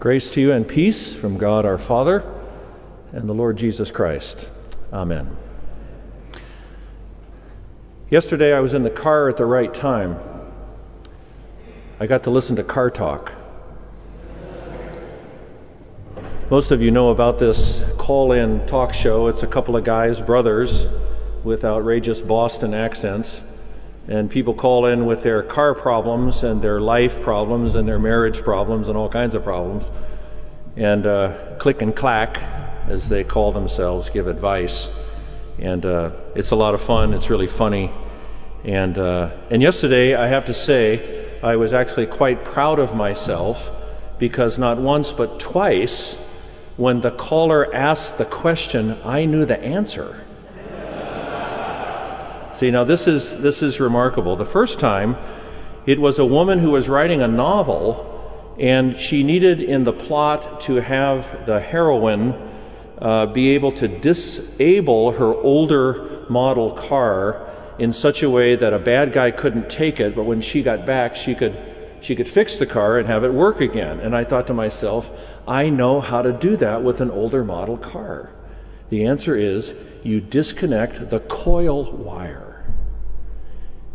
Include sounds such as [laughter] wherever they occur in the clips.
Grace to you and peace from God our Father and the Lord Jesus Christ. Amen. Yesterday I was in the car at the right time. I got to listen to Car Talk. Most of you know about this call in talk show. It's a couple of guys, brothers, with outrageous Boston accents and people call in with their car problems and their life problems and their marriage problems and all kinds of problems. And uh, click and clack, as they call themselves, give advice. And uh, it's a lot of fun. It's really funny. And, uh, and yesterday, I have to say, I was actually quite proud of myself because not once but twice, when the caller asked the question, I knew the answer. See, now this is, this is remarkable. The first time, it was a woman who was writing a novel, and she needed in the plot to have the heroine uh, be able to disable her older model car in such a way that a bad guy couldn't take it, but when she got back, she could, she could fix the car and have it work again. And I thought to myself, I know how to do that with an older model car. The answer is you disconnect the coil wire.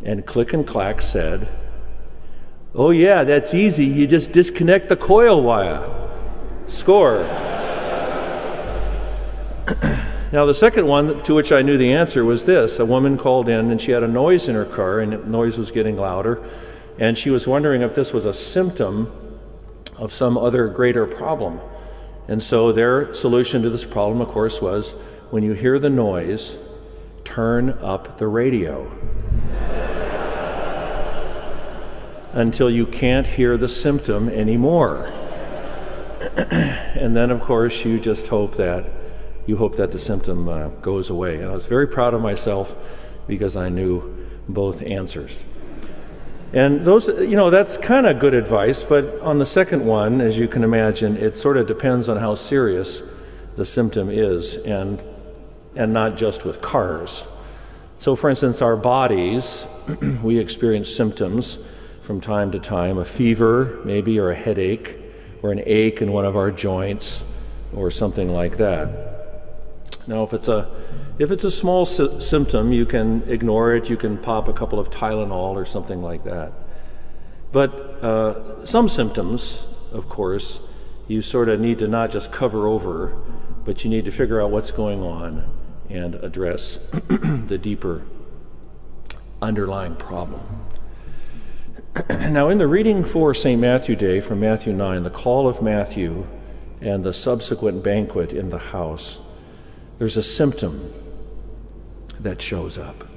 And Click and Clack said, Oh, yeah, that's easy. You just disconnect the coil wire. Score. [clears throat] now, the second one to which I knew the answer was this a woman called in and she had a noise in her car, and the noise was getting louder. And she was wondering if this was a symptom of some other greater problem. And so their solution to this problem, of course, was when you hear the noise, turn up the radio until you can't hear the symptom anymore. and then, of course, you just hope that you hope that the symptom uh, goes away. And I was very proud of myself because I knew both answers. And those, you know, that's kind of good advice, but on the second one, as you can imagine, it sort of depends on how serious the symptom is, and, and not just with cars. So, for instance, our bodies, [clears throat] we experience symptoms from time to time a fever, maybe, or a headache, or an ache in one of our joints, or something like that. Now, if it's a if it's a small sy- symptom, you can ignore it. You can pop a couple of Tylenol or something like that. But uh, some symptoms, of course, you sort of need to not just cover over, but you need to figure out what's going on and address [clears throat] the deeper underlying problem. [clears throat] now, in the reading for St. Matthew Day from Matthew 9, the call of Matthew and the subsequent banquet in the house, there's a symptom that shows up.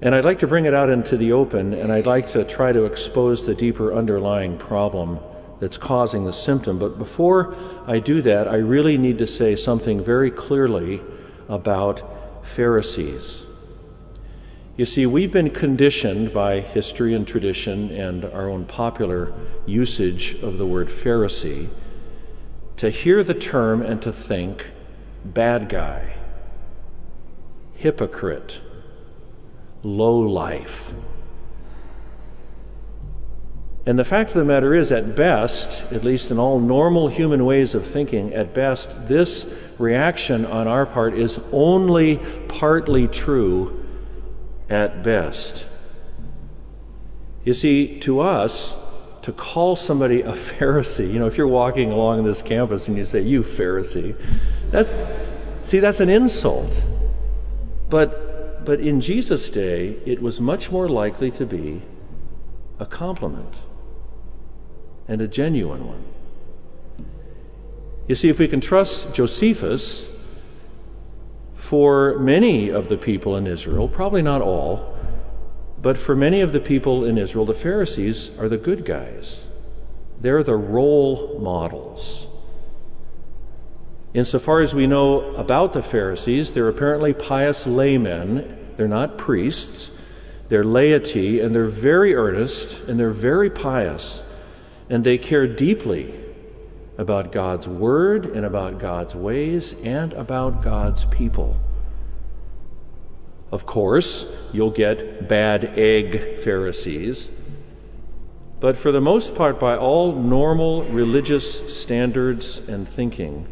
And I'd like to bring it out into the open, and I'd like to try to expose the deeper underlying problem that's causing the symptom. But before I do that, I really need to say something very clearly about Pharisees. You see, we've been conditioned by history and tradition and our own popular usage of the word Pharisee to hear the term and to think bad guy, hypocrite, low life. And the fact of the matter is, at best, at least in all normal human ways of thinking, at best, this reaction on our part is only partly true at best. You see, to us, to call somebody a [laughs] Pharisee, you know, if you're walking along this campus and you say, You Pharisee, that's, see, that's an insult. But, but in Jesus' day, it was much more likely to be a compliment and a genuine one. You see, if we can trust Josephus, for many of the people in Israel, probably not all, but for many of the people in Israel, the Pharisees are the good guys. They're the role models. Insofar as we know about the Pharisees, they're apparently pious laymen. They're not priests. They're laity, and they're very earnest, and they're very pious, and they care deeply about God's Word and about God's ways and about God's people. Of course, you'll get bad egg Pharisees, but for the most part, by all normal religious standards and thinking,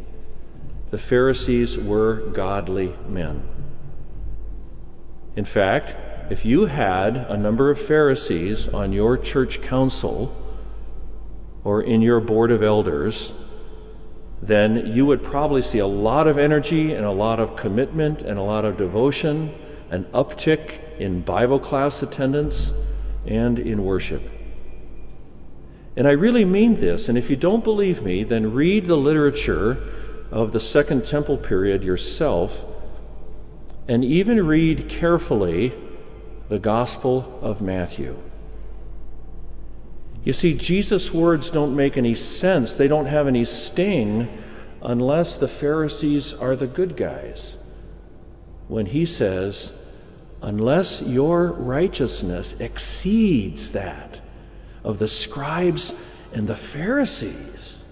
the Pharisees were godly men. In fact, if you had a number of Pharisees on your church council or in your board of elders, then you would probably see a lot of energy and a lot of commitment and a lot of devotion, an uptick in Bible class attendance and in worship. And I really mean this, and if you don't believe me, then read the literature of the Second Temple period yourself, and even read carefully the Gospel of Matthew. You see, Jesus' words don't make any sense, they don't have any sting unless the Pharisees are the good guys. When he says, unless your righteousness exceeds that of the scribes and the Pharisees,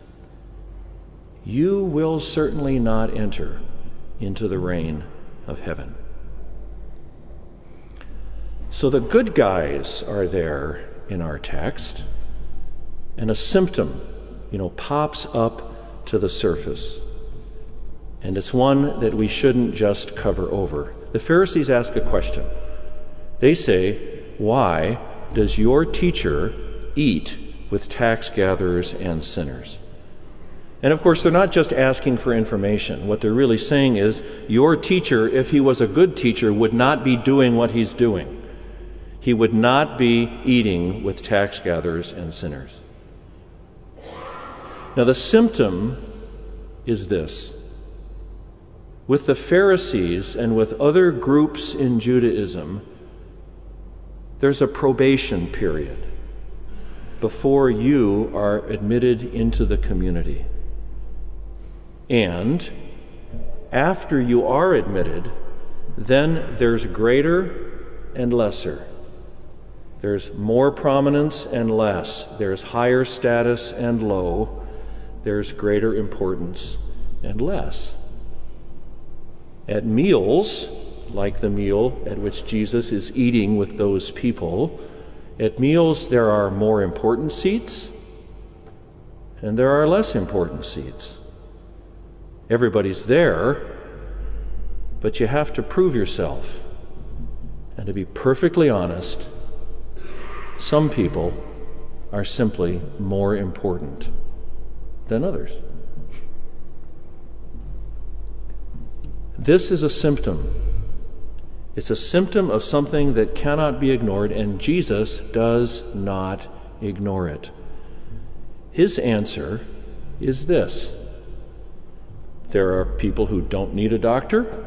you will certainly not enter into the reign of heaven. So the good guys are there in our text, and a symptom, you know, pops up to the surface. And it's one that we shouldn't just cover over. The Pharisees ask a question. They say, Why does your teacher eat with tax gatherers and sinners? And of course, they're not just asking for information. What they're really saying is, Your teacher, if he was a good teacher, would not be doing what he's doing he would not be eating with tax gatherers and sinners. Now, the symptom is this with the Pharisees and with other groups in Judaism, there's a probation period before you are admitted into the community. And after you are admitted, then there's greater and lesser. There's more prominence and less. There's higher status and low. There's greater importance and less. At meals, like the meal at which Jesus is eating with those people, at meals there are more important seats and there are less important seats. Everybody's there, but you have to prove yourself. And to be perfectly honest, some people are simply more important than others. This is a symptom. It's a symptom of something that cannot be ignored, and Jesus does not ignore it. His answer is this there are people who don't need a doctor,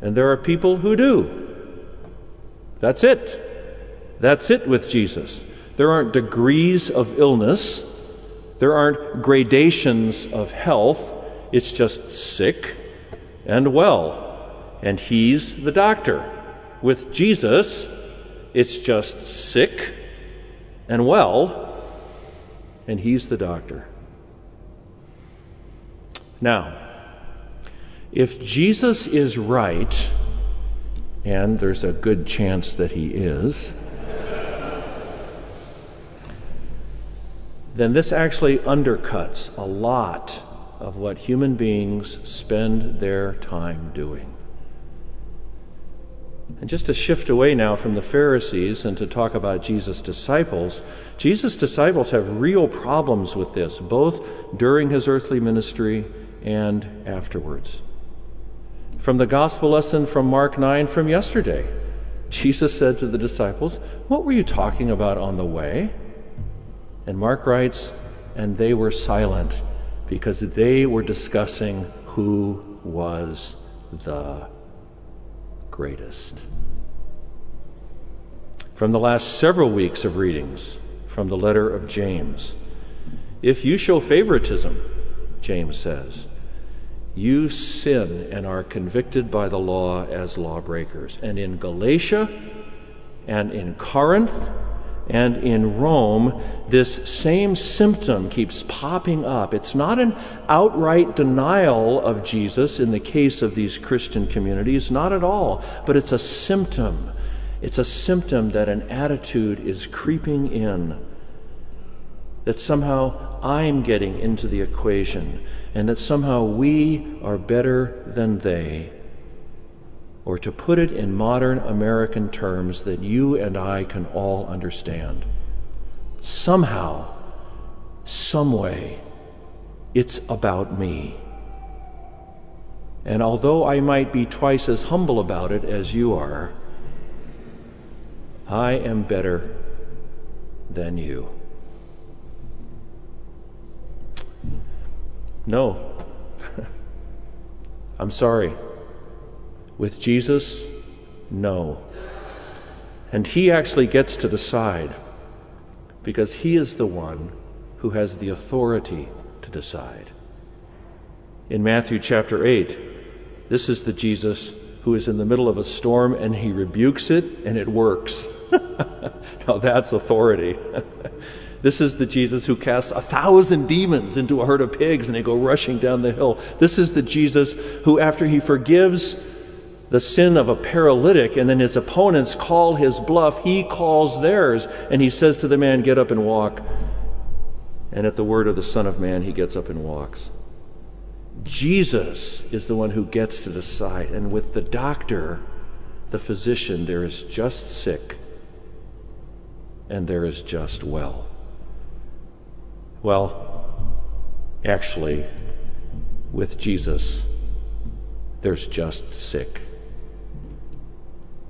and there are people who do. That's it. That's it with Jesus. There aren't degrees of illness, there aren't gradations of health. It's just sick and well. And He's the doctor. With Jesus, it's just sick and well, and He's the doctor. Now, if Jesus is right, and there's a good chance that He is, then this actually undercuts a lot of what human beings spend their time doing. And just to shift away now from the Pharisees and to talk about Jesus' disciples, Jesus' disciples have real problems with this, both during his earthly ministry and afterwards. From the gospel lesson from Mark 9 from yesterday, Jesus said to the disciples, What were you talking about on the way? And Mark writes, and they were silent because they were discussing who was the greatest. From the last several weeks of readings from the letter of James, if you show favoritism, James says, you sin and are convicted by the law as lawbreakers. And in Galatia and in Corinth and in Rome, this same symptom keeps popping up. It's not an outright denial of Jesus in the case of these Christian communities, not at all, but it's a symptom. It's a symptom that an attitude is creeping in that somehow I'm getting into the equation and that somehow we are better than they. Or to put it in modern American terms that you and I can all understand. Somehow, someway, it's about me. And although I might be twice as humble about it as you are, I am better than you. No. [laughs] I'm sorry. With Jesus, no. And he actually gets to decide because he is the one who has the authority to decide. In Matthew chapter 8, this is the Jesus who is in the middle of a storm and he rebukes it and it works. [laughs] now that's authority. [laughs] This is the Jesus who casts a thousand demons into a herd of pigs and they go rushing down the hill. This is the Jesus who, after he forgives the sin of a paralytic and then his opponents call his bluff, he calls theirs and he says to the man, Get up and walk. And at the word of the Son of Man, he gets up and walks. Jesus is the one who gets to decide. And with the doctor, the physician, there is just sick and there is just well. Well, actually, with Jesus, there's just sick.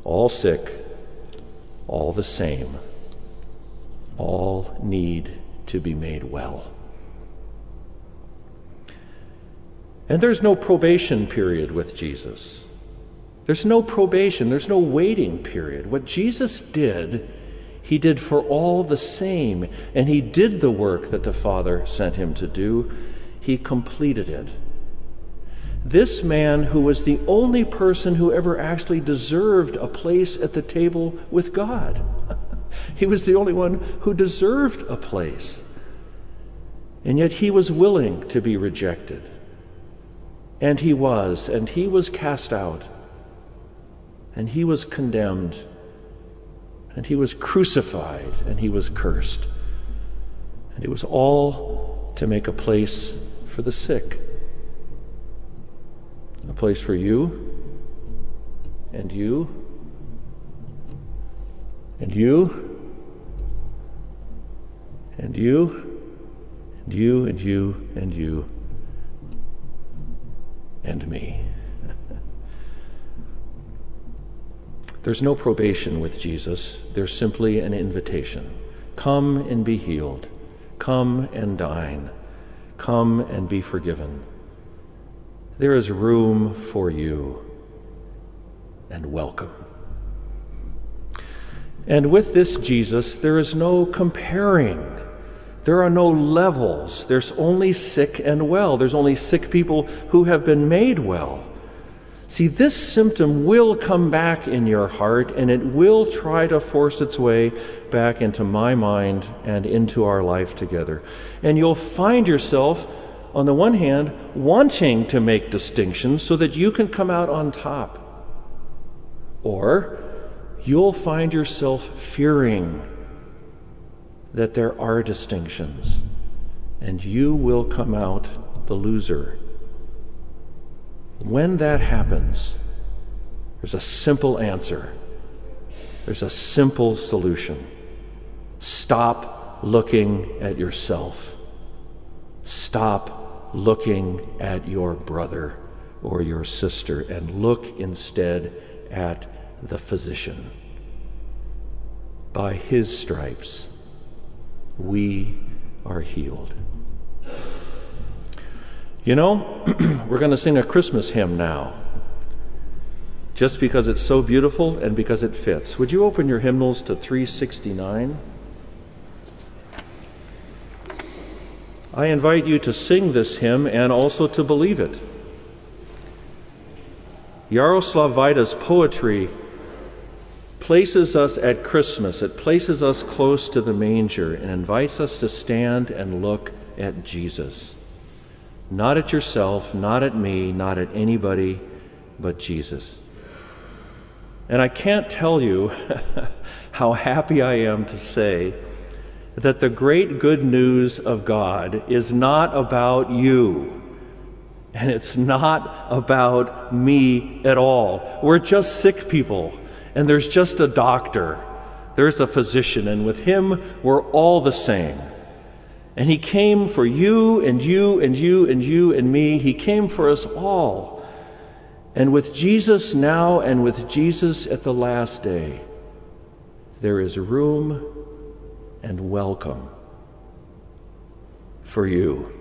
All sick, all the same, all need to be made well. And there's no probation period with Jesus. There's no probation, there's no waiting period. What Jesus did he did for all the same, and he did the work that the Father sent him to do. He completed it. This man, who was the only person who ever actually deserved a place at the table with God, [laughs] he was the only one who deserved a place. And yet he was willing to be rejected. And he was, and he was cast out, and he was condemned and he was crucified and he was cursed. And it was all to make a place for the sick, a place for you and you and you and you and you and you and you and me. [laughs] There's no probation with Jesus, there's simply an invitation. Come and be healed. Come and dine. Come and be forgiven. There is room for you and welcome. And with this Jesus, there is no comparing. There are no levels. There's only sick and well. There's only sick people who have been made well. See, this symptom will come back in your heart and it will try to force its way back into my mind and into our life together. And you'll find yourself, on the one hand, wanting to make distinctions so that you can come out on top. Or you'll find yourself fearing that there are distinctions and you will come out the loser. When that happens, there's a simple answer, there's a simple solution. Stop looking at yourself. Stop looking at your brother or your sister and look instead at the physician. By his stripes, we are healed. You know, [clears throat] we're going to sing a Christmas hymn now, just because it's so beautiful and because it fits. Would you open your hymnals to 369? I invite you to sing this hymn and also to believe it. Jaroslav Vajda's poetry places us at Christmas. It places us close to the manger and invites us to stand and look at Jesus. Not at yourself, not at me, not at anybody but Jesus. And I can't tell you [laughs] how happy I am to say that the great good news of God is not about you. And it's not about me at all. We're just sick people, and there's just a doctor. There's a physician, and with him, we're all the same. And he came for you and you and you and you and me. He came for us all. And with Jesus now and with Jesus at the last day, there is room and welcome for you.